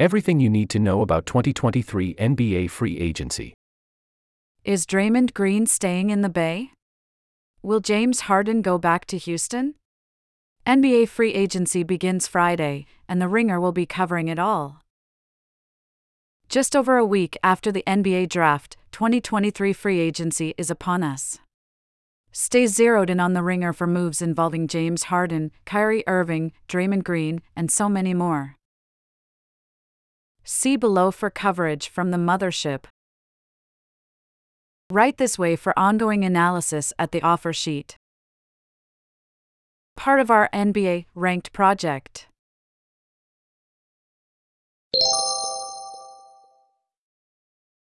Everything you need to know about 2023 NBA free agency. Is Draymond Green staying in the Bay? Will James Harden go back to Houston? NBA free agency begins Friday, and The Ringer will be covering it all. Just over a week after the NBA draft, 2023 free agency is upon us. Stay zeroed in on The Ringer for moves involving James Harden, Kyrie Irving, Draymond Green, and so many more. See below for coverage from the mothership. Right this way for ongoing analysis at the offer sheet. Part of our NBA Ranked project.